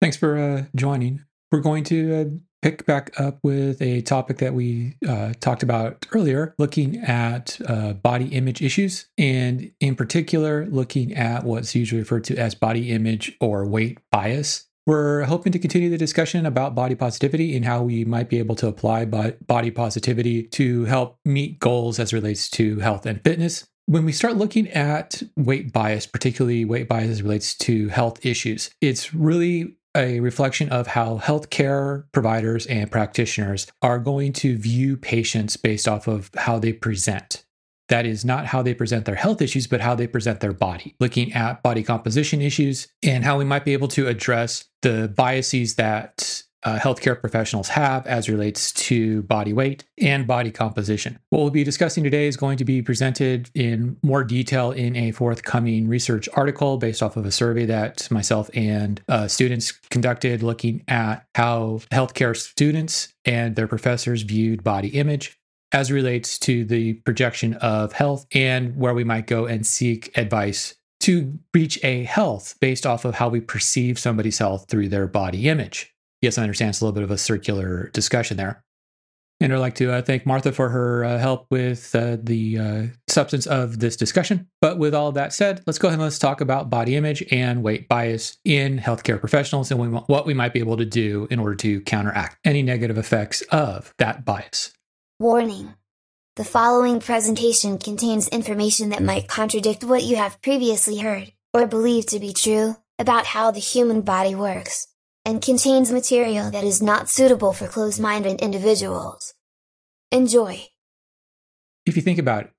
Thanks for uh, joining. We're going to uh, pick back up with a topic that we uh, talked about earlier, looking at uh, body image issues, and in particular, looking at what's usually referred to as body image or weight bias. We're hoping to continue the discussion about body positivity and how we might be able to apply body positivity to help meet goals as relates to health and fitness. When we start looking at weight bias, particularly weight bias as relates to health issues, it's really a reflection of how healthcare providers and practitioners are going to view patients based off of how they present. That is not how they present their health issues, but how they present their body, looking at body composition issues and how we might be able to address the biases that uh, healthcare professionals have as relates to body weight and body composition. What we'll be discussing today is going to be presented in more detail in a forthcoming research article based off of a survey that myself and uh, students conducted looking at how healthcare students and their professors viewed body image as relates to the projection of health and where we might go and seek advice to reach a health based off of how we perceive somebody's health through their body image yes, I understand it's a little bit of a circular discussion there. And I'd like to uh, thank Martha for her uh, help with uh, the uh, substance of this discussion. But with all that said, let's go ahead and let's talk about body image and weight bias in healthcare professionals and what we might be able to do in order to counteract any negative effects of that bias. Warning. The following presentation contains information that might contradict what you have previously heard, or believed to be true, about how the human body works and contains material that is not suitable for closed minded individuals. Enjoy. If you think about it,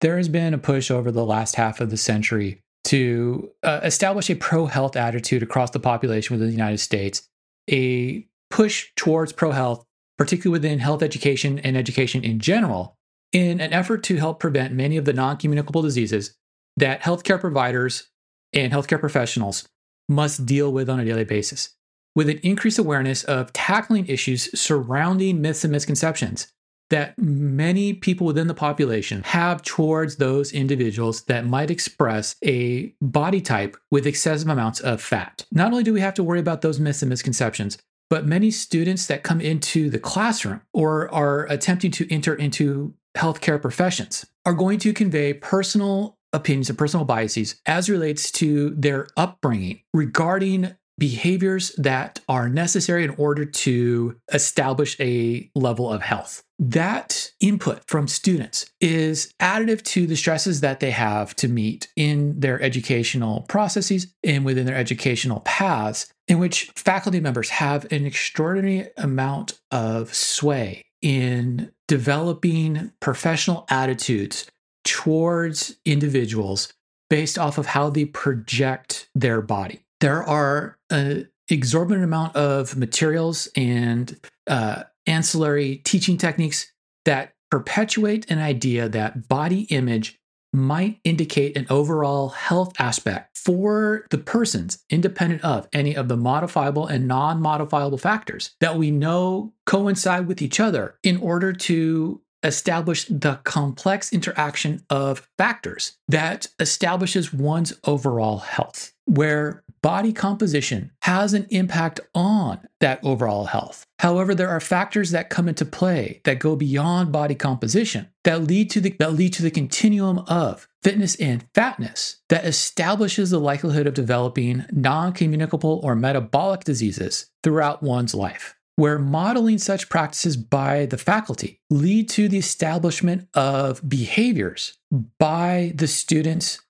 there has been a push over the last half of the century to uh, establish a pro health attitude across the population within the United States, a push towards pro health, particularly within health education and education in general, in an effort to help prevent many of the non communicable diseases that healthcare providers and healthcare professionals must deal with on a daily basis with an increased awareness of tackling issues surrounding myths and misconceptions that many people within the population have towards those individuals that might express a body type with excessive amounts of fat. Not only do we have to worry about those myths and misconceptions, but many students that come into the classroom or are attempting to enter into healthcare professions are going to convey personal opinions and personal biases as relates to their upbringing regarding behaviors that are necessary in order to establish a level of health. That input from students is additive to the stresses that they have to meet in their educational processes and within their educational paths, in which faculty members have an extraordinary amount of sway in developing professional attitudes towards individuals based off of how they project their body there are an exorbitant amount of materials and uh, ancillary teaching techniques that perpetuate an idea that body image might indicate an overall health aspect for the persons independent of any of the modifiable and non modifiable factors that we know coincide with each other in order to establish the complex interaction of factors that establishes one's overall health, where body composition has an impact on that overall health. However, there are factors that come into play that go beyond body composition that lead to the that lead to the continuum of fitness and fatness that establishes the likelihood of developing non-communicable or metabolic diseases throughout one's life where modeling such practices by the faculty lead to the establishment of behaviors by the students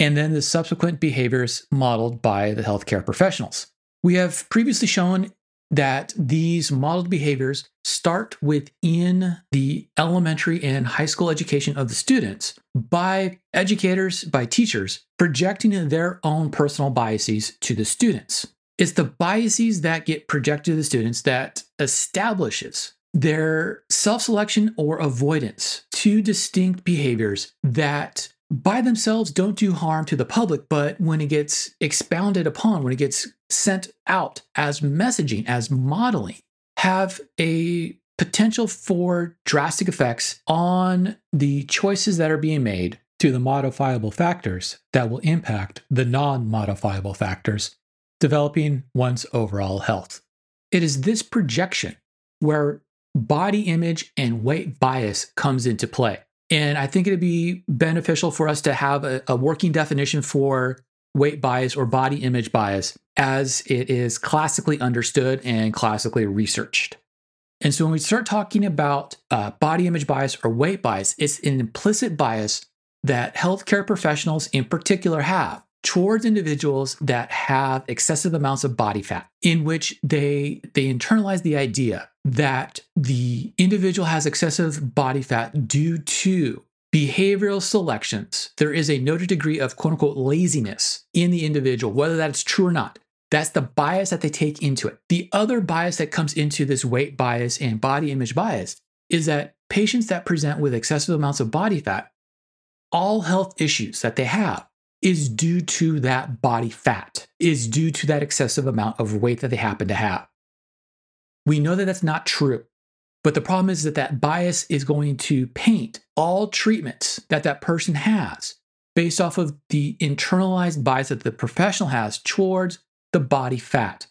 and then the subsequent behaviors modeled by the healthcare professionals. We have previously shown that these modeled behaviors start within the elementary and high school education of the students by educators, by teachers, projecting their own personal biases to the students. It's the biases that get projected to the students that establishes their self selection or avoidance, two distinct behaviors that by themselves don't do harm to the public, but when it gets expounded upon, when it gets sent out as messaging, as modeling, have a potential for drastic effects on the choices that are being made to the modifiable factors that will impact the non modifiable factors developing one's overall health. It is this projection where body image and weight bias comes into play. And I think it'd be beneficial for us to have a, a working definition for weight bias or body image bias as it is classically understood and classically researched. And so when we start talking about uh, body image bias or weight bias, it's an implicit bias that healthcare professionals in particular have towards individuals that have excessive amounts of body fat in which they they internalize the idea that the individual has excessive body fat due to behavioral selections. There is a noted degree of quote unquote laziness in the individual whether that's true or not. That's the bias that they take into it. The other bias that comes into this weight bias and body image bias is that patients that present with excessive amounts of body fat all health issues that they have is due to that body fat, is due to that excessive amount of weight that they happen to have. We know that that's not true. But the problem is that that bias is going to paint all treatments that that person has based off of the internalized bias that the professional has towards the body fat.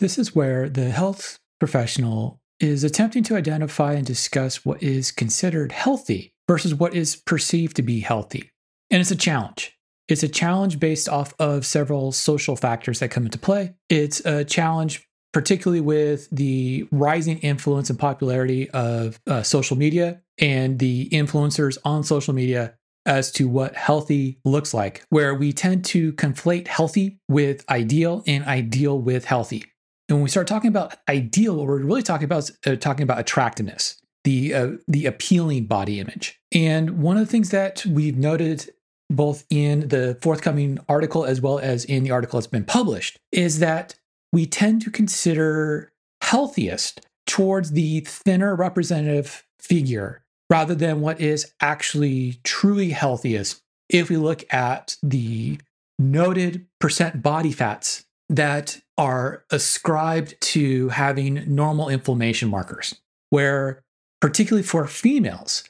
This is where the health professional is attempting to identify and discuss what is considered healthy versus what is perceived to be healthy. And it's a challenge. It's a challenge based off of several social factors that come into play. It's a challenge, particularly with the rising influence and popularity of uh, social media and the influencers on social media as to what healthy looks like, where we tend to conflate healthy with ideal and ideal with healthy. And when we start talking about ideal, what we're really talking about is uh, talking about attractiveness, the uh, the appealing body image. And one of the things that we've noted both in the forthcoming article as well as in the article that's been published, is that we tend to consider healthiest towards the thinner representative figure rather than what is actually truly healthiest. If we look at the noted percent body fats that are ascribed to having normal inflammation markers, where particularly for females,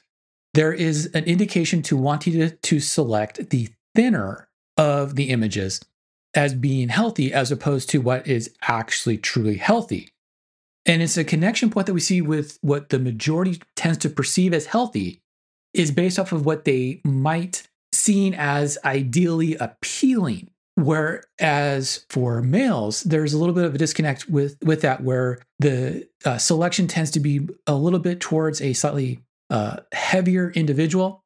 there is an indication to wanting to, to select the thinner of the images as being healthy as opposed to what is actually truly healthy. And it's a connection point that we see with what the majority tends to perceive as healthy is based off of what they might seen as ideally appealing. Whereas for males, there's a little bit of a disconnect with with that, where the uh, selection tends to be a little bit towards a slightly uh, heavier individual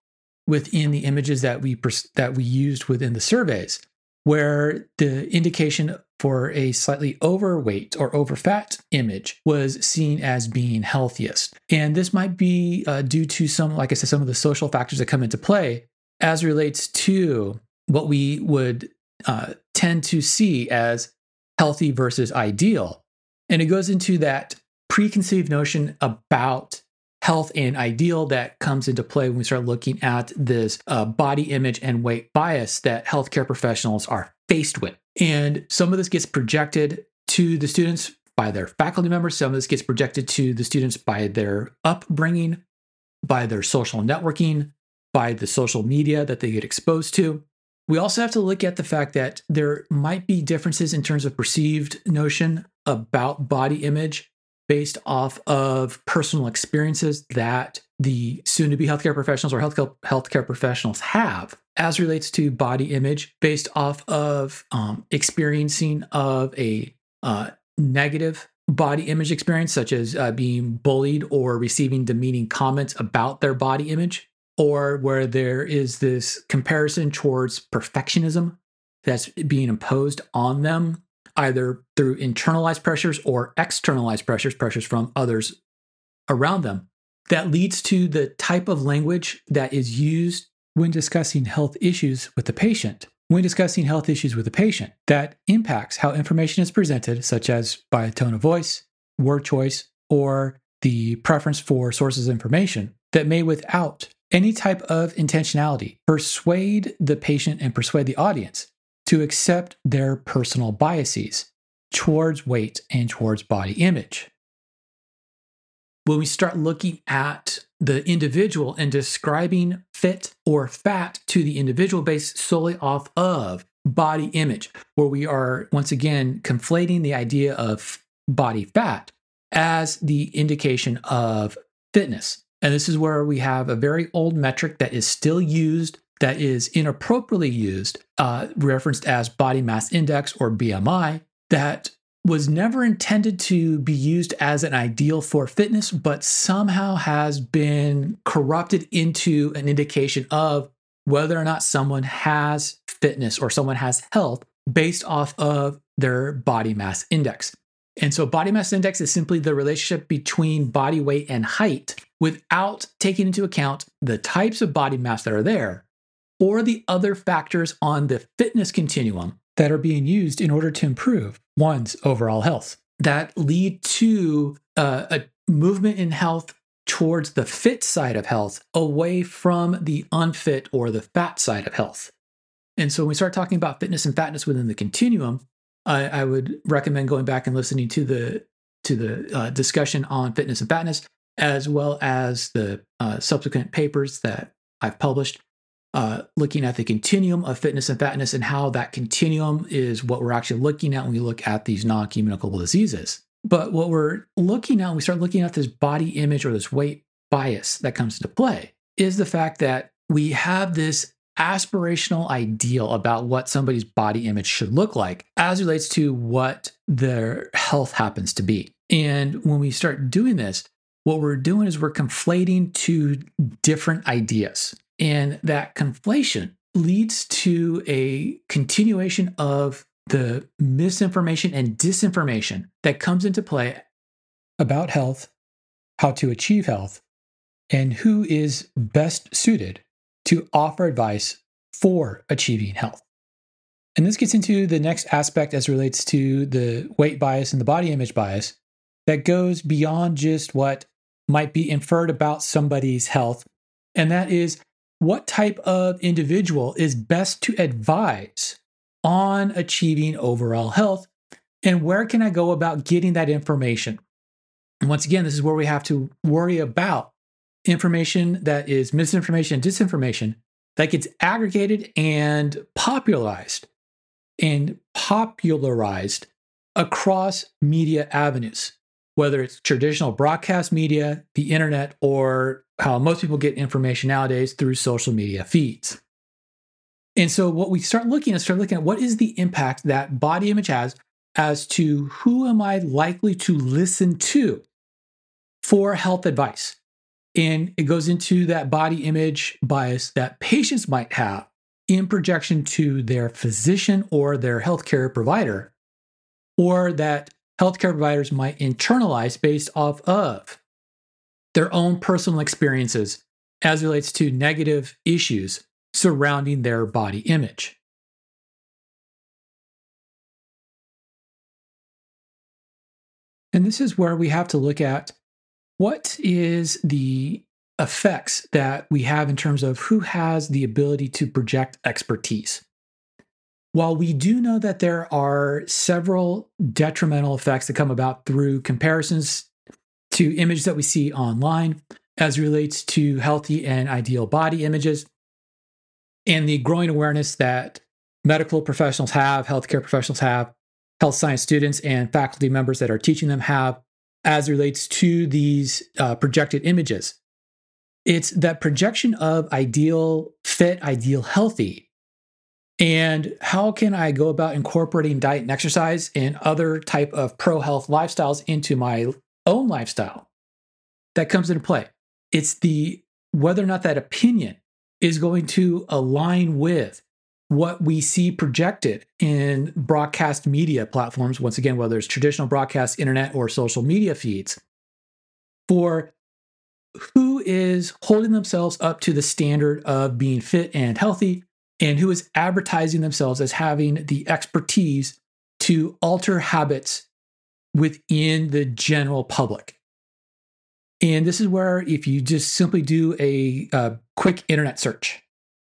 within the images that we pers- that we used within the surveys, where the indication for a slightly overweight or overfat image was seen as being healthiest. And this might be uh, due to some, like I said, some of the social factors that come into play as relates to what we would uh, tend to see as healthy versus ideal. And it goes into that preconceived notion about health and ideal that comes into play when we start looking at this uh, body image and weight bias that healthcare professionals are faced with. And some of this gets projected to the students by their faculty members, some of this gets projected to the students by their upbringing, by their social networking, by the social media that they get exposed to. We also have to look at the fact that there might be differences in terms of perceived notion about body image based off of personal experiences that the soon to be healthcare professionals or healthcare, healthcare professionals have as relates to body image based off of um, experiencing of a uh, negative body image experience, such as uh, being bullied or receiving demeaning comments about their body image, or where there is this comparison towards perfectionism that's being imposed on them either through internalized pressures or externalized pressures, pressures from others around them, that leads to the type of language that is used when discussing health issues with the patient. When discussing health issues with the patient, that impacts how information is presented, such as by a tone of voice, word choice, or the preference for sources of information that may, without any type of intentionality, persuade the patient and persuade the audience to accept their personal biases towards weight and towards body image. When we start looking at the individual and describing fit or fat to the individual based solely off of body image, where we are once again conflating the idea of body fat as the indication of fitness. And this is where we have a very old metric that is still used, that is inappropriately used, uh, referenced as body mass index or BMI, that was never intended to be used as an ideal for fitness, but somehow has been corrupted into an indication of whether or not someone has fitness or someone has health based off of their body mass index. And so, body mass index is simply the relationship between body weight and height without taking into account the types of body mass that are there or the other factors on the fitness continuum that are being used in order to improve one's overall health that lead to uh, a movement in health towards the fit side of health away from the unfit or the fat side of health. And so when we start talking about fitness and fatness within the continuum, I, I would recommend going back and listening to the to the uh, discussion on fitness and fatness, as well as the uh, subsequent papers that I've published, uh, looking at the continuum of fitness and fatness and how that continuum is what we're actually looking at when we look at these non-communicable diseases. But what we're looking at we start looking at this body image or this weight bias that comes into play is the fact that we have this aspirational ideal about what somebody's body image should look like as relates to what their health happens to be. And when we start doing this, what we're doing is we're conflating two different ideas. And that conflation leads to a continuation of the misinformation and disinformation that comes into play about health, how to achieve health, and who is best suited to offer advice for achieving health. And this gets into the next aspect as relates to the weight bias and the body image bias that goes beyond just what might be inferred about somebody's health. And that is what type of individual is best to advise on achieving overall health and where can I go about getting that information? And once again, this is where we have to worry about information that is misinformation and disinformation that gets aggregated and popularized and popularized across media avenues, whether it's traditional broadcast media, the internet, or how most people get information nowadays through social media feeds. And so what we start looking at, start looking at what is the impact that body image has as to who am I likely to listen to for health advice. And it goes into that body image bias that patients might have in projection to their physician or their healthcare provider, or that healthcare providers might internalize based off of their own personal experiences as relates to negative issues surrounding their body image. And this is where we have to look at what is the effects that we have in terms of who has the ability to project expertise. While we do know that there are several detrimental effects that come about through comparisons to images that we see online as relates to healthy and ideal body images, and the growing awareness that medical professionals have, healthcare professionals have, health science students and faculty members that are teaching them have as relates to these uh, projected images. It's that projection of ideal fit, ideal healthy. And how can I go about incorporating diet and exercise and other type of pro health lifestyles into my own lifestyle? That comes into play. It's the whether or not that opinion is going to align with what we see projected in broadcast media platforms, once again, whether it's traditional broadcast, internet, or social media feeds, for who is holding themselves up to the standard of being fit and healthy, and who is advertising themselves as having the expertise to alter habits within the general public. And this is where, if you just simply do a, a quick internet search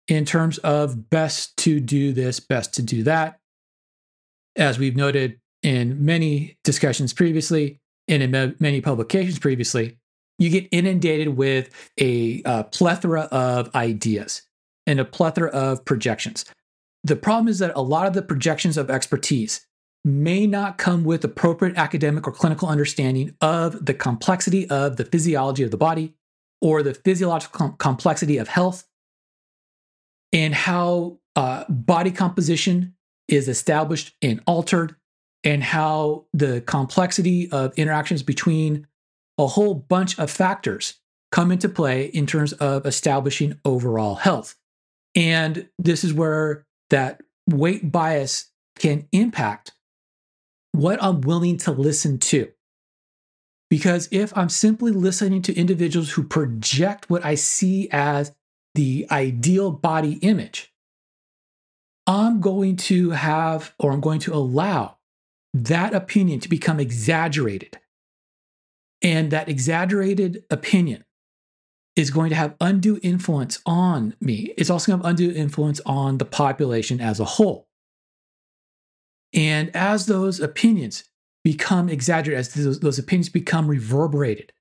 in terms of best to do this, best to do that, as we've noted in many discussions previously and in many publications previously, you get inundated with a, a plethora of ideas and a plethora of projections. the problem is that a lot of the projections of expertise may not come with appropriate academic or clinical understanding of the complexity of the physiology of the body or the physiological com- complexity of health and how uh, body composition is established and altered and how the complexity of interactions between a whole bunch of factors come into play in terms of establishing overall health. And this is where that weight bias can impact what I'm willing to listen to. Because if I'm simply listening to individuals who project what I see as the ideal body image, I'm going to have or I'm going to allow that opinion to become exaggerated. And that exaggerated opinion is going to have undue influence on me. It's also going to have undue influence on the population as a whole. And as those opinions become exaggerated, as those, those opinions become reverberated,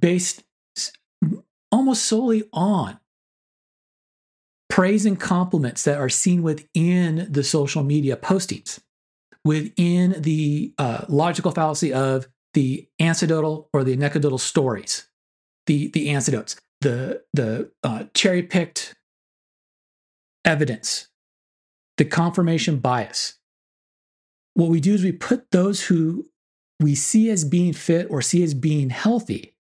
based almost solely on praise and compliments that are seen within the social media postings, within the uh, logical fallacy of the anecdotal or the anecdotal stories, the the anecdotes, the the uh, cherry picked evidence, the confirmation bias. What we do is we put those who we see as being fit or see as being healthy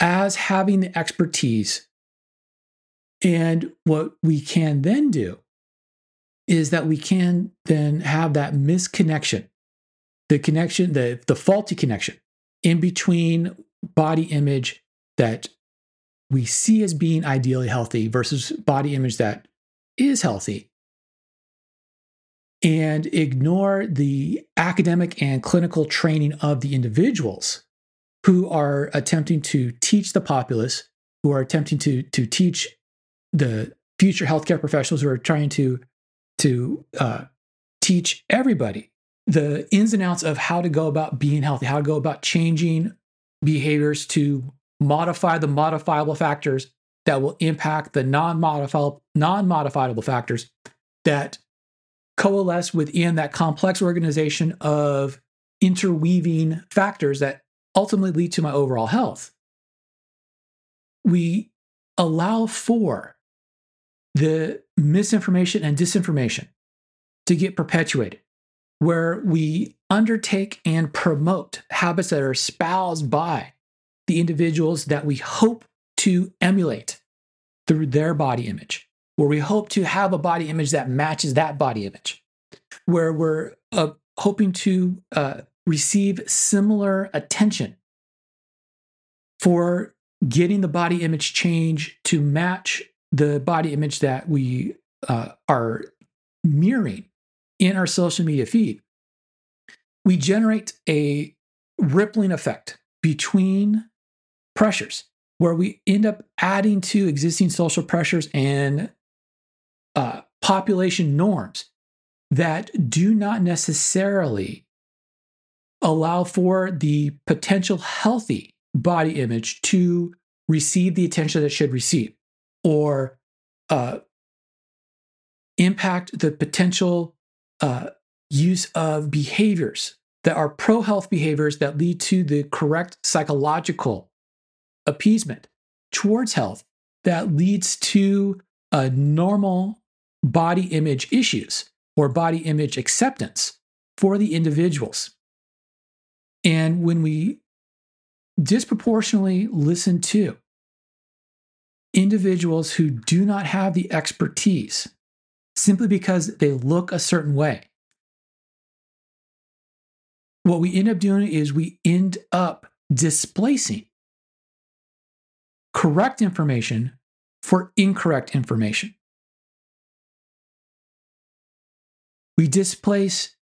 as having the expertise. And what we can then do is that we can then have that misconnection, the connection, the, the faulty connection in between body image that we see as being ideally healthy versus body image that is healthy. And ignore the academic and clinical training of the individuals who are attempting to teach the populace, who are attempting to, to teach the future healthcare professionals who are trying to, to uh, teach everybody the ins and outs of how to go about being healthy, how to go about changing behaviors to modify the modifiable factors that will impact the non-modifiable non-modifiable factors that coalesce within that complex organization of interweaving factors that ultimately lead to my overall health. We allow for the misinformation and disinformation to get perpetuated, where we undertake and promote habits that are espoused by the individuals that we hope to emulate through their body image, where we hope to have a body image that matches that body image, where we're uh, hoping to uh, receive similar attention for getting the body image change to match the body image that we uh, are mirroring in our social media feed, we generate a rippling effect between pressures where we end up adding to existing social pressures and uh, population norms that do not necessarily allow for the potential healthy body image to receive the attention that it should receive or uh, impact the potential uh, use of behaviors that are pro health behaviors that lead to the correct psychological appeasement towards health that leads to a normal body image issues or body image acceptance for the individuals. And when we disproportionately listen to individuals who do not have the expertise simply because they look a certain way, what we end up doing is we end up displacing correct information for incorrect information. We displace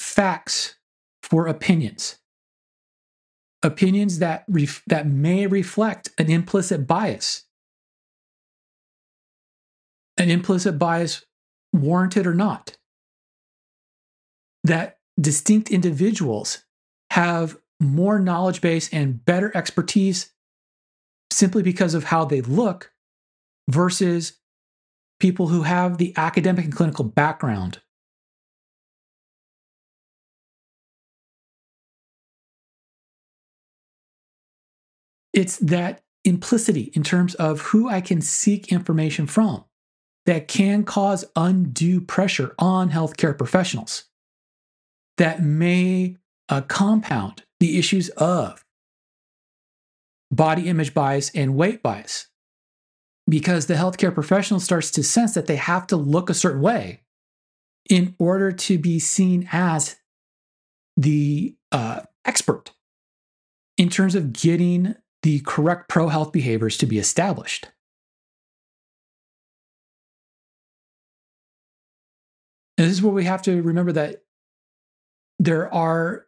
facts for opinions. Opinions that, ref- that may reflect an implicit bias. An implicit bias, warranted or not. That distinct individuals have more knowledge base and better expertise simply because of how they look versus people who have the academic and clinical background it's that implicity in terms of who I can seek information from that can cause undue pressure on healthcare professionals that may uh, compound the issues of body image bias and weight bias because the healthcare professional starts to sense that they have to look a certain way in order to be seen as the uh, expert in terms of getting the correct pro health behaviors to be established. And this is where we have to remember that there are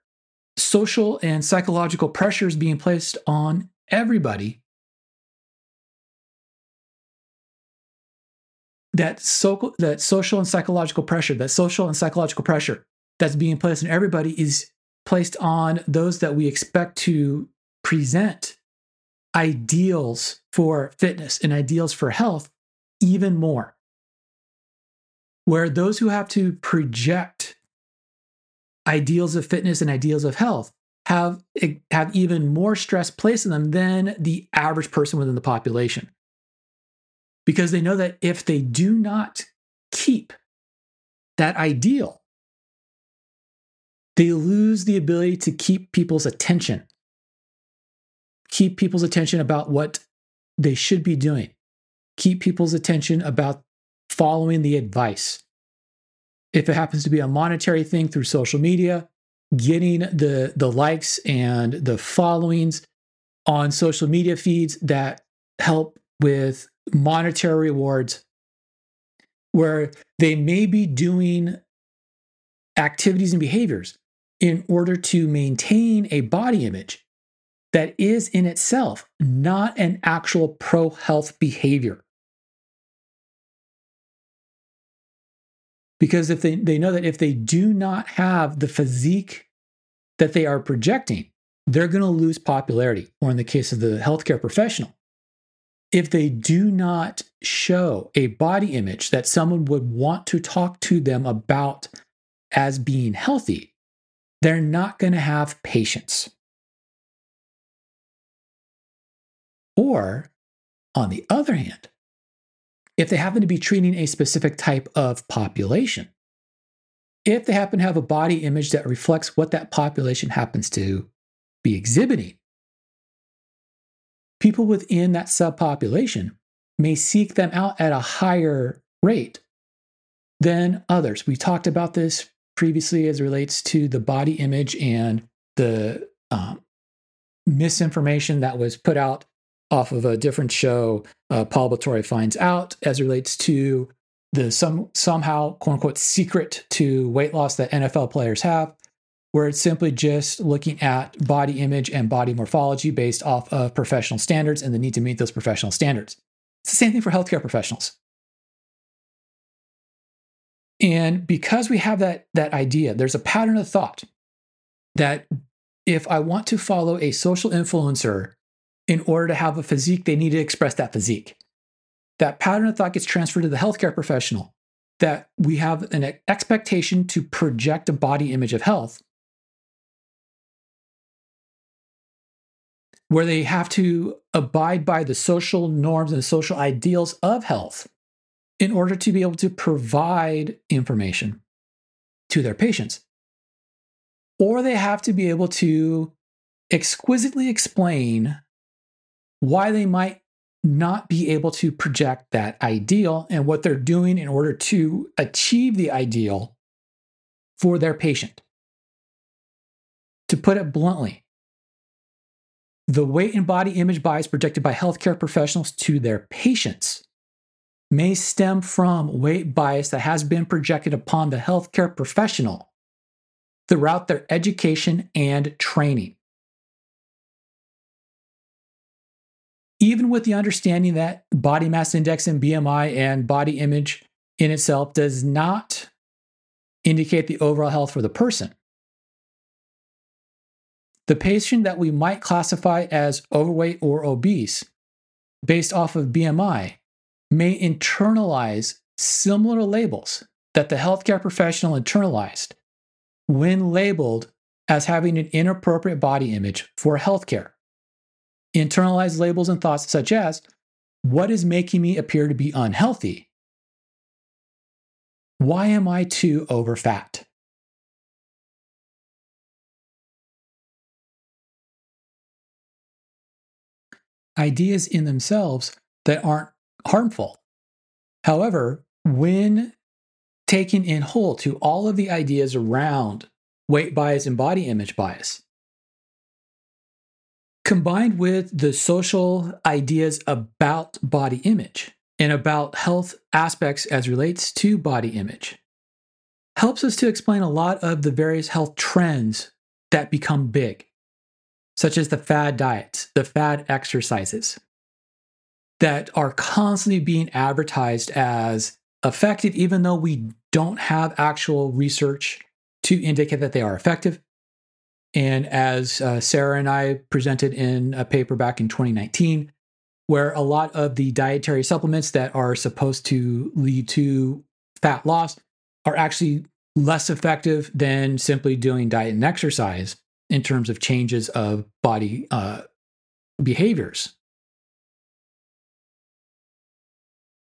social and psychological pressures being placed on everybody that, so, that social and psychological pressure that social and psychological pressure that's being placed on everybody is placed on those that we expect to present ideals for fitness and ideals for health even more where those who have to project ideals of fitness and ideals of health have, eh, have even more stress placed on them than the average person within the population. Because they know that if they do not keep that ideal, they lose the ability to keep people's attention, keep people's attention about what they should be doing, keep people's attention about following the advice. If it happens to be a monetary thing through social media, getting the, the likes and the followings on social media feeds that help with monetary rewards, where they may be doing activities and behaviors in order to maintain a body image that is in itself not an actual pro health behavior. Because if they, they know that if they do not have the physique that they are projecting, they're going to lose popularity. Or in the case of the healthcare professional, if they do not show a body image that someone would want to talk to them about as being healthy, they're not going to have patients. Or, on the other hand, if they happen to be treating a specific type of population. If they happen to have a body image that reflects what that population happens to be exhibiting, people within that subpopulation may seek them out at a higher rate than others. We talked about this previously as relates to the body image and the um, misinformation that was put out off of a different show, uh, Paul Batory finds out as relates to the some somehow quote unquote secret to weight loss that NFL players have, where it's simply just looking at body image and body morphology based off of professional standards and the need to meet those professional standards. It's the same thing for healthcare professionals. And because we have that, that idea, there's a pattern of thought that if I want to follow a social influencer in order to have a physique, they need to express that physique. That pattern of thought gets transferred to the healthcare professional that we have an expectation to project a body image of health where they have to abide by the social norms and social ideals of health in order to be able to provide information to their patients. Or they have to be able to exquisitely explain why they might not be able to project that ideal and what they're doing in order to achieve the ideal for their patient. To put it bluntly, the weight and body image bias projected by healthcare professionals to their patients may stem from weight bias that has been projected upon the healthcare professional throughout their education and training. Even with the understanding that body mass index and BMI and body image in itself does not indicate the overall health for the person. The patient that we might classify as overweight or obese based off of BMI may internalize similar labels that the healthcare professional internalized when labeled as having an inappropriate body image for healthcare. Internalized labels and thoughts such as, what is making me appear to be unhealthy? Why am I too over fat? Ideas in themselves that aren't harmful. However, when taken in whole to all of the ideas around weight bias and body image bias, combined with the social ideas about body image and about health aspects as relates to body image, helps us to explain a lot of the various health trends that become big, such as the fad diets, the fad exercises, that are constantly being advertised as effective, even though we don't have actual research to indicate that they are effective. And as uh, Sarah and I presented in a paper back in 2019, where a lot of the dietary supplements that are supposed to lead to fat loss are actually less effective than simply doing diet and exercise in terms of changes of body uh, behaviors.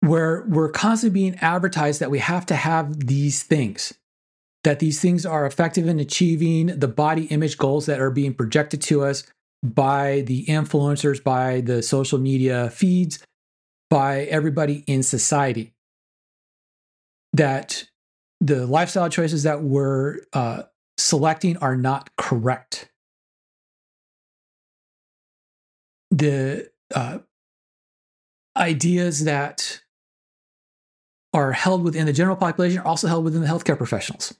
Where we're constantly being advertised that we have to have these things that these things are effective in achieving the body image goals that are being projected to us by the influencers, by the social media feeds, by everybody in society. That the lifestyle choices that we're uh, selecting are not correct. The uh, ideas that are held within the general population are also held within the healthcare professionals.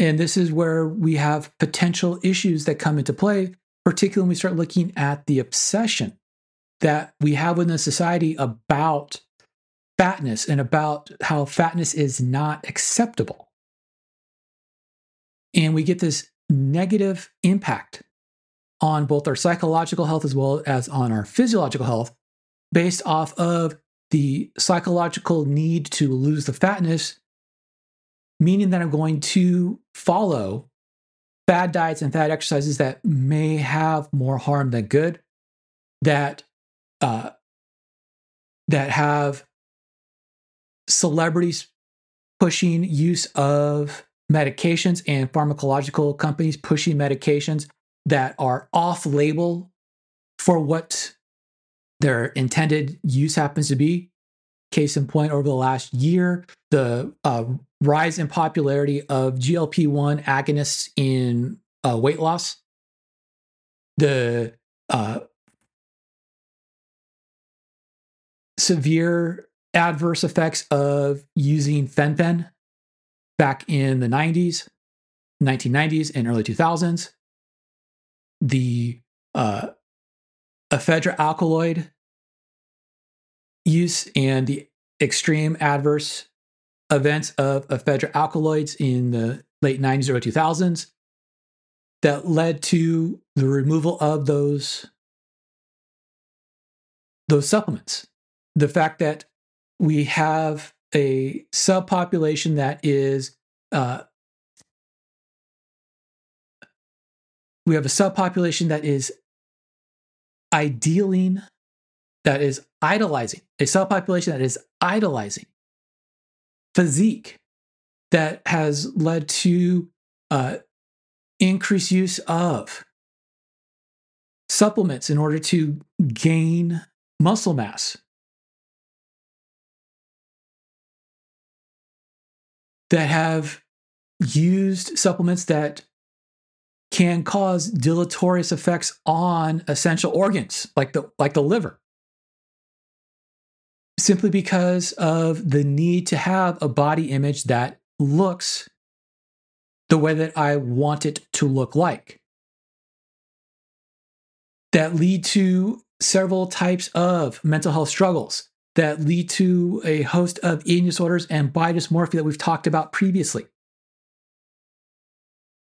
And this is where we have potential issues that come into play, particularly when we start looking at the obsession that we have within society about fatness and about how fatness is not acceptable. And we get this negative impact on both our psychological health as well as on our physiological health based off of the psychological need to lose the fatness meaning that I'm going to follow fad diets and fad exercises that may have more harm than good, that uh, that have celebrities pushing use of medications and pharmacological companies pushing medications that are off label for what their intended use happens to be. Case in point, over the last year, the uh, rise in popularity of GLP 1 agonists in uh, weight loss, the uh, severe adverse effects of using fen-phen back in the 90s, 1990s, and early 2000s, the uh, ephedra alkaloid use and the extreme adverse events of ephedra alkaloids in the late 90s, early 2000s that led to the removal of those, those supplements. The fact that we have a subpopulation that is uh, we have a subpopulation that is idealing, that is idolizing, a cell population that is idolizing physique that has led to uh, increased use of supplements in order to gain muscle mass. That have used supplements that can cause deleterious effects on essential organs like the like the liver simply because of the need to have a body image that looks the way that I want it to look like. That lead to several types of mental health struggles, that lead to a host of eating disorders and body dysmorphia that we've talked about previously.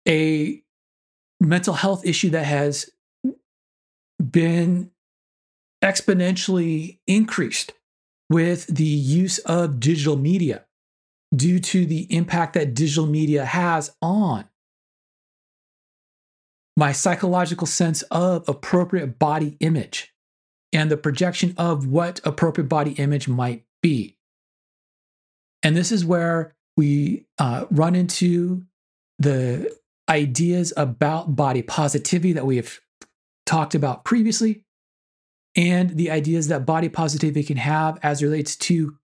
A mental health issue that has been exponentially increased with the use of digital media due to the impact that digital media has on my psychological sense of appropriate body image and the projection of what appropriate body image might be. And this is where we uh, run into the ideas about body positivity that we have talked about previously, and the ideas that body positivity can have as relates to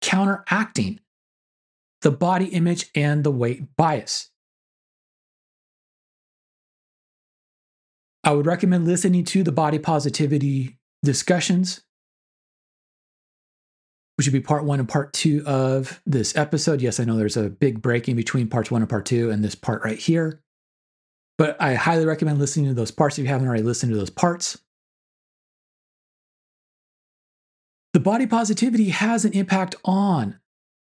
counteracting the body image and the weight bias. I would recommend listening to the body positivity discussions, which would be part one and part two of this episode. Yes, I know there's a big break in between parts one and part two and this part right here. But I highly recommend listening to those parts if you haven't already listened to those parts. The body positivity has an impact on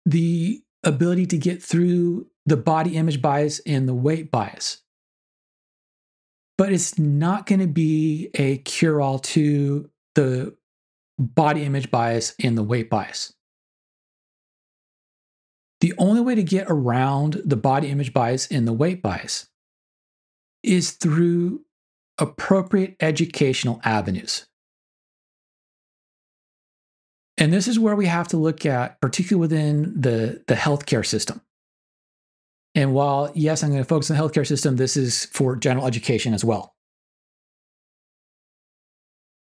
the ability to get through the body image bias and the weight bias. But it's not going to be a cure all to the body image bias and the weight bias. The only way to get around the body image bias and the weight bias is through appropriate educational avenues. And this is where we have to look at, particularly within the, the healthcare system. And while, yes, I'm going to focus on the healthcare system, this is for general education as well.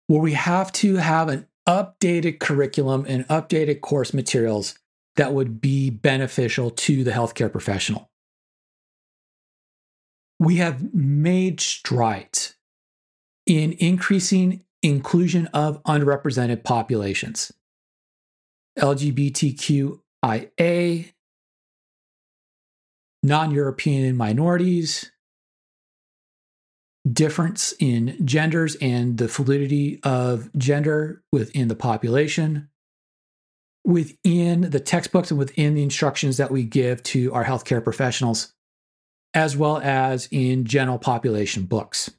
Where we have to have an updated curriculum and updated course materials that would be beneficial to the healthcare professional. We have made strides in increasing inclusion of underrepresented populations. LGBTQIA, non European minorities, difference in genders and the fluidity of gender within the population, within the textbooks and within the instructions that we give to our healthcare professionals, as well as in general population books.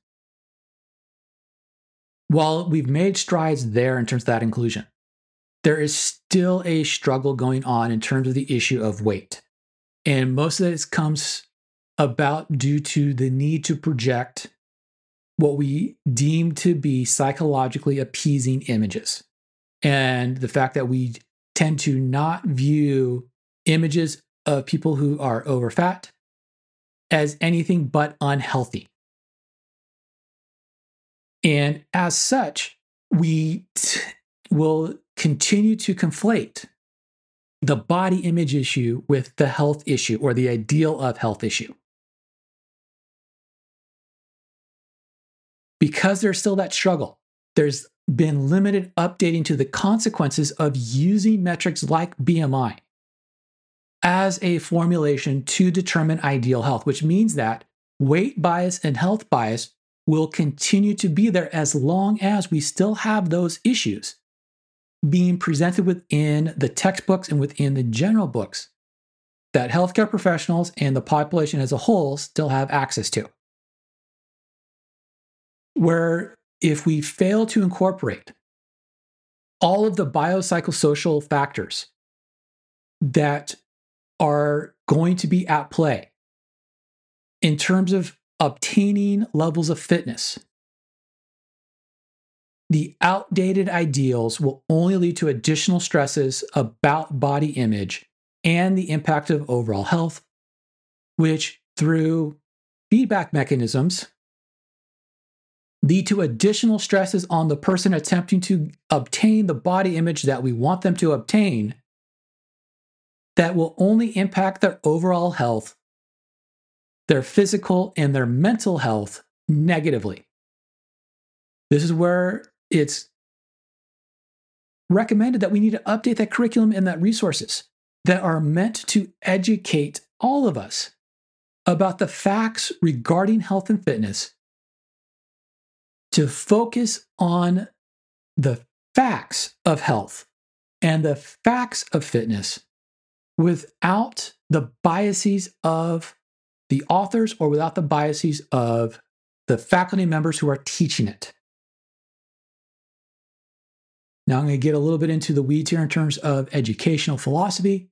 While we've made strides there in terms of that inclusion, there is still a struggle going on in terms of the issue of weight. And most of this comes about due to the need to project what we deem to be psychologically appeasing images. And the fact that we tend to not view images of people who are overfat as anything but unhealthy. And as such, we t- will continue to conflate the body image issue with the health issue or the ideal of health issue. Because there's still that struggle, there's been limited updating to the consequences of using metrics like BMI as a formulation to determine ideal health, which means that weight bias and health bias will continue to be there as long as we still have those issues being presented within the textbooks and within the general books that healthcare professionals and the population as a whole still have access to. Where if we fail to incorporate all of the biopsychosocial factors that are going to be at play in terms of obtaining levels of fitness the outdated ideals will only lead to additional stresses about body image and the impact of overall health, which through feedback mechanisms lead to additional stresses on the person attempting to obtain the body image that we want them to obtain that will only impact their overall health, their physical and their mental health negatively. This is where it's recommended that we need to update that curriculum and that resources that are meant to educate all of us about the facts regarding health and fitness to focus on the facts of health and the facts of fitness without the biases of the authors or without the biases of the faculty members who are teaching it. Now, I'm going to get a little bit into the weeds here in terms of educational philosophy,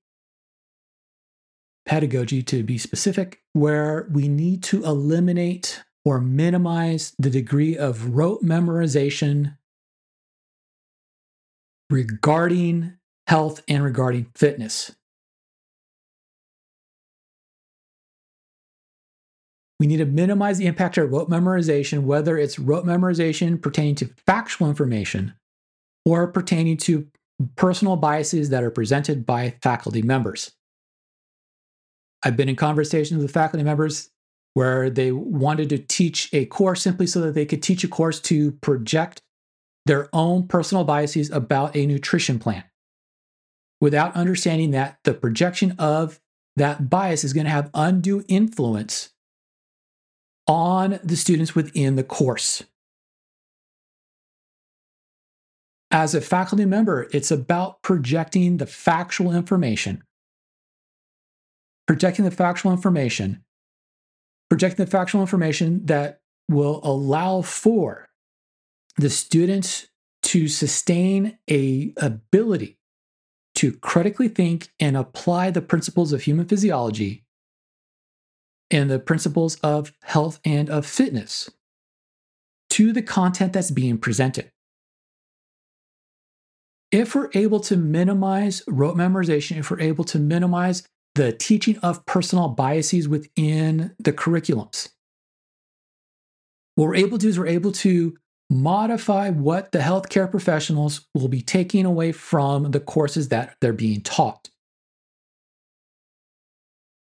pedagogy to be specific, where we need to eliminate or minimize the degree of rote memorization regarding health and regarding fitness. We need to minimize the impact of rote memorization, whether it's rote memorization pertaining to factual information or pertaining to personal biases that are presented by faculty members. I've been in conversations with faculty members where they wanted to teach a course simply so that they could teach a course to project their own personal biases about a nutrition plan without understanding that the projection of that bias is going to have undue influence on the students within the course. As a faculty member, it's about projecting the factual information. Projecting the factual information. Projecting the factual information that will allow for the students to sustain a ability to critically think and apply the principles of human physiology and the principles of health and of fitness to the content that's being presented. If we're able to minimize rote memorization, if we're able to minimize the teaching of personal biases within the curriculums, what we're able to do is we're able to modify what the healthcare professionals will be taking away from the courses that they're being taught.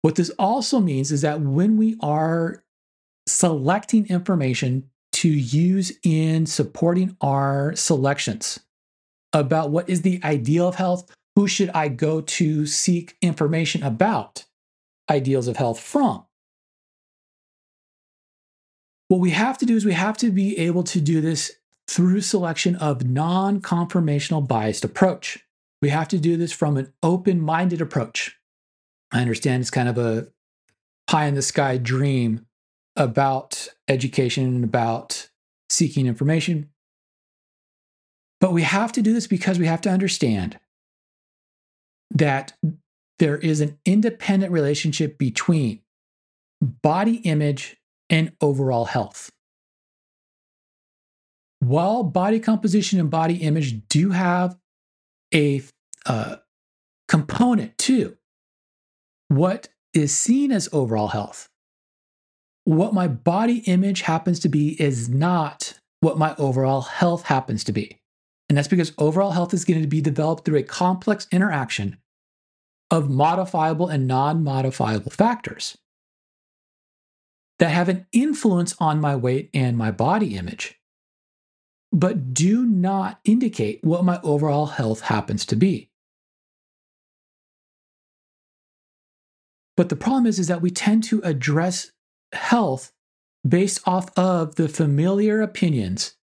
What this also means is that when we are selecting information to use in supporting our selections about what is the ideal of health, who should I go to seek information about ideals of health from? What we have to do is we have to be able to do this through selection of non conformational biased approach. We have to do this from an open minded approach. I understand it's kind of a pie in the sky dream about education and about seeking information. But we have to do this because we have to understand that there is an independent relationship between body image and overall health. While body composition and body image do have a uh, component to what is seen as overall health, what my body image happens to be is not what my overall health happens to be. And that's because overall health is going to be developed through a complex interaction of modifiable and non modifiable factors that have an influence on my weight and my body image, but do not indicate what my overall health happens to be. But the problem is, is that we tend to address health based off of the familiar opinions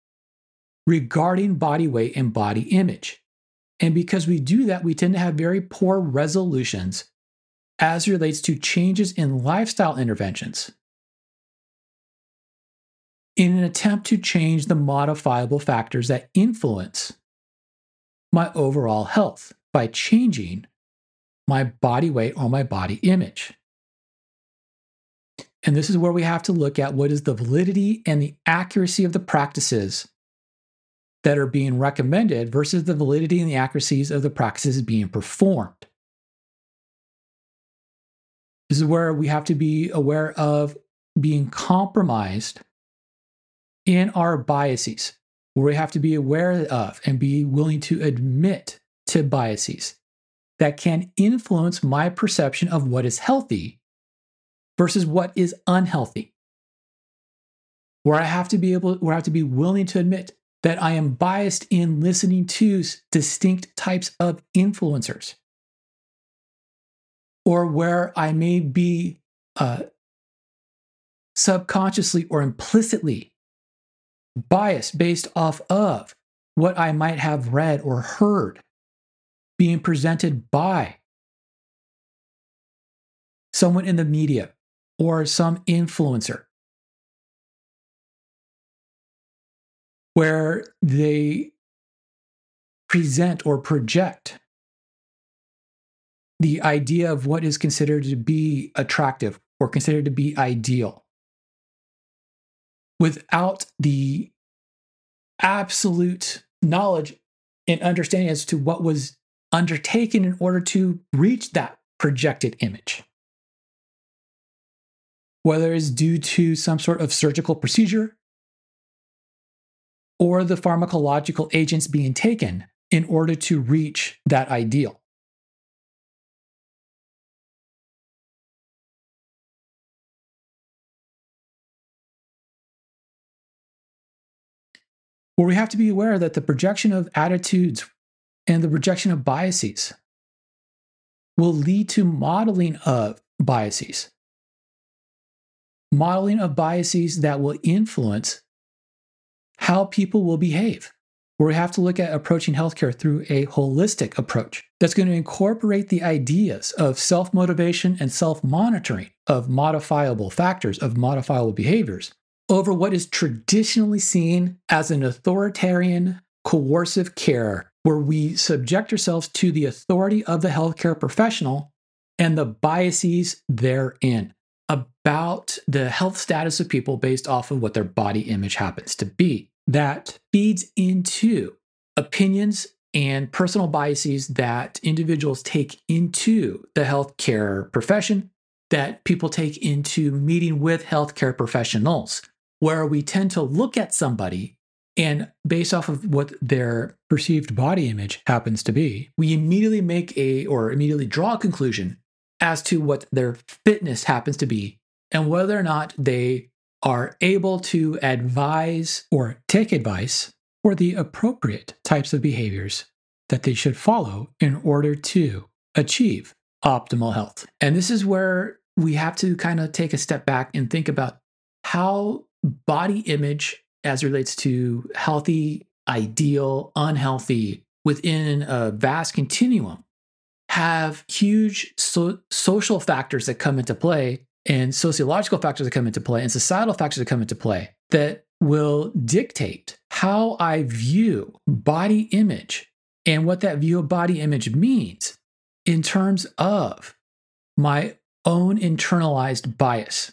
regarding body weight and body image. And because we do that, we tend to have very poor resolutions as relates to changes in lifestyle interventions in an attempt to change the modifiable factors that influence my overall health by changing my body weight or my body image. And this is where we have to look at what is the validity and the accuracy of the practices that are being recommended versus the validity and the accuracies of the practices being performed. This is where we have to be aware of being compromised in our biases, where we have to be aware of and be willing to admit to biases that can influence my perception of what is healthy versus what is unhealthy. Where I have to be able, where I have to be willing to admit that I am biased in listening to distinct types of influencers, or where I may be uh, subconsciously or implicitly biased based off of what I might have read or heard being presented by someone in the media or some influencer where they present or project the idea of what is considered to be attractive or considered to be ideal without the absolute knowledge and understanding as to what was undertaken in order to reach that projected image. Whether it's due to some sort of surgical procedure or the pharmacological agents being taken in order to reach that ideal. Well, we have to be aware that the projection of attitudes and the projection of biases will lead to modeling of biases. Modeling of biases that will influence how people will behave. Where we have to look at approaching healthcare through a holistic approach that's going to incorporate the ideas of self motivation and self monitoring of modifiable factors, of modifiable behaviors, over what is traditionally seen as an authoritarian, coercive care, where we subject ourselves to the authority of the healthcare professional and the biases therein about the health status of people based off of what their body image happens to be. That feeds into opinions and personal biases that individuals take into the healthcare profession, that people take into meeting with healthcare professionals where we tend to look at somebody and based off of what their perceived body image happens to be, we immediately make a or immediately draw a conclusion as to what their fitness happens to be and whether or not they are able to advise or take advice for the appropriate types of behaviors that they should follow in order to achieve optimal health. And this is where we have to kind of take a step back and think about how body image as relates to healthy, ideal, unhealthy within a vast continuum have huge so- social factors that come into play and sociological factors that come into play and societal factors that come into play that will dictate how I view body image and what that view of body image means in terms of my own internalized bias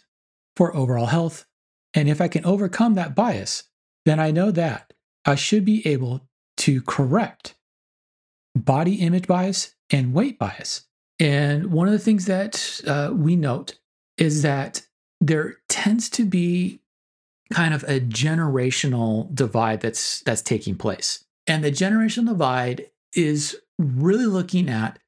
for overall health, and if I can overcome that bias, then I know that I should be able to correct body image bias and weight bias. And one of the things that uh, we note is that there tends to be kind of a generational divide that's that's taking place. And the generational divide is really looking at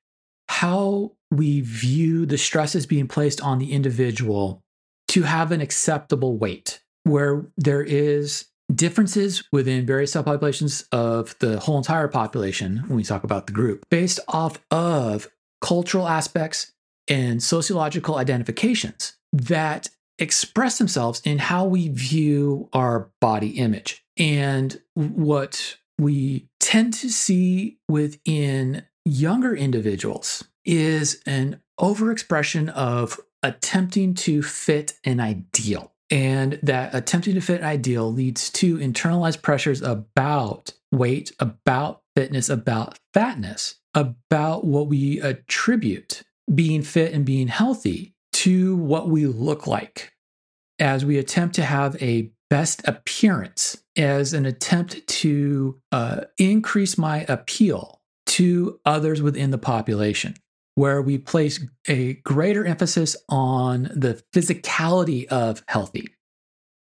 how we view the stresses being placed on the individual to have an acceptable weight where there is differences within various subpopulations of the whole entire population when we talk about the group based off of cultural aspects and sociological identifications that express themselves in how we view our body image and what we tend to see within younger individuals is an overexpression of attempting to fit an ideal. And that attempting to fit an ideal leads to internalized pressures about weight, about fitness, about fatness, about what we attribute being fit and being healthy to what we look like as we attempt to have a best appearance as an attempt to uh, increase my appeal to others within the population where we place a greater emphasis on the physicality of healthy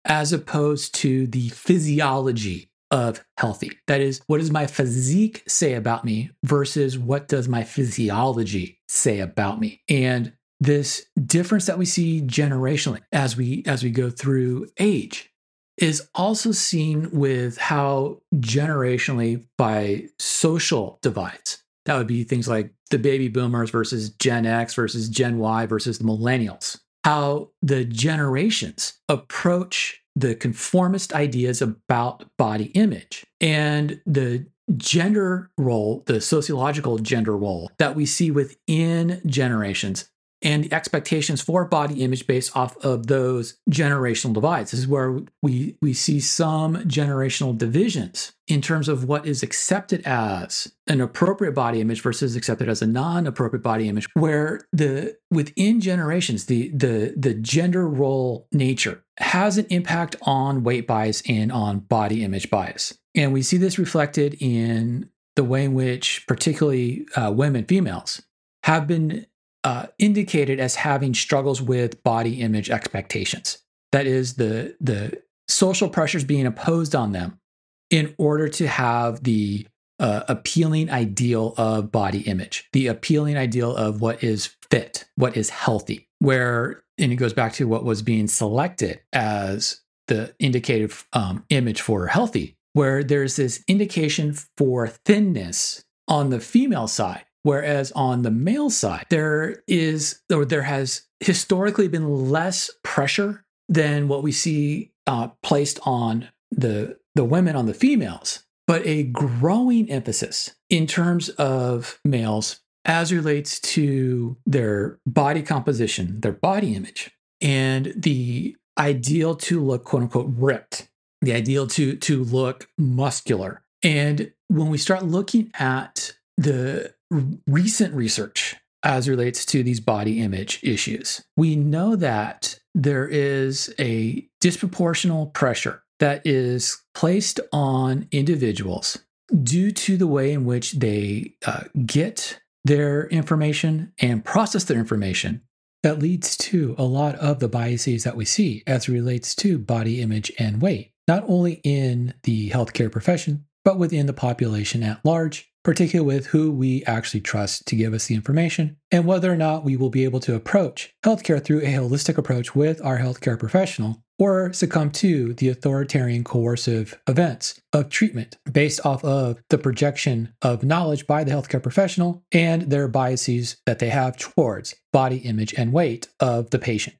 as opposed to the physiology of healthy. That is, what does my physique say about me versus what does my physiology say about me? And this difference that we see generationally as we as we go through age is also seen with how generationally by social divides that would be things like the baby boomers versus Gen X versus Gen Y versus the millennials. How the generations approach the conformist ideas about body image and the gender role, the sociological gender role that we see within generations and the expectations for body image based off of those generational divides. This is where we, we see some generational divisions in terms of what is accepted as an appropriate body image versus accepted as a non-appropriate body image where the within generations the the the gender role nature has an impact on weight bias and on body image bias and we see this reflected in the way in which particularly uh, women females have been uh, indicated as having struggles with body image expectations. That is the the social pressures being imposed on them in order to have the uh, appealing ideal of body image, the appealing ideal of what is fit, what is healthy, where, and it goes back to what was being selected as the indicated um, image for healthy, where there's this indication for thinness on the female side. Whereas on the male side, there is, or there has historically been less pressure than what we see uh, placed on the the women on the females, but a growing emphasis in terms of males as relates to their body composition, their body image, and the ideal to look quote unquote ripped, the ideal to to look muscular. And when we start looking at the recent research as relates to these body image issues, we know that there is a disproportional pressure that is placed on individuals due to the way in which they uh, get their information and process their information that leads to a lot of the biases that we see as relates to body image and weight, not only in the healthcare profession, but within the population at large, particularly with who we actually trust to give us the information, and whether or not we will be able to approach healthcare through a holistic approach with our healthcare professional or succumb to the authoritarian coercive events of treatment based off of the projection of knowledge by the healthcare professional and their biases that they have towards body image and weight of the patient.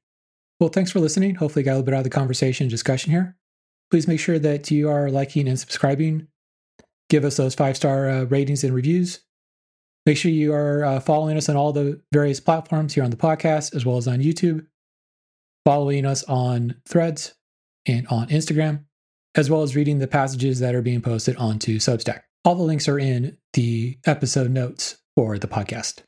Well, thanks for listening. Hopefully, got a little bit out of the conversation discussion here. Please make sure that you are liking and subscribing. Give us those five star uh, ratings and reviews. Make sure you are uh, following us on all the various platforms here on the podcast, as well as on YouTube following us on threads and on Instagram, as well as reading the passages that are being posted onto Substack. All the links are in the episode notes for the podcast.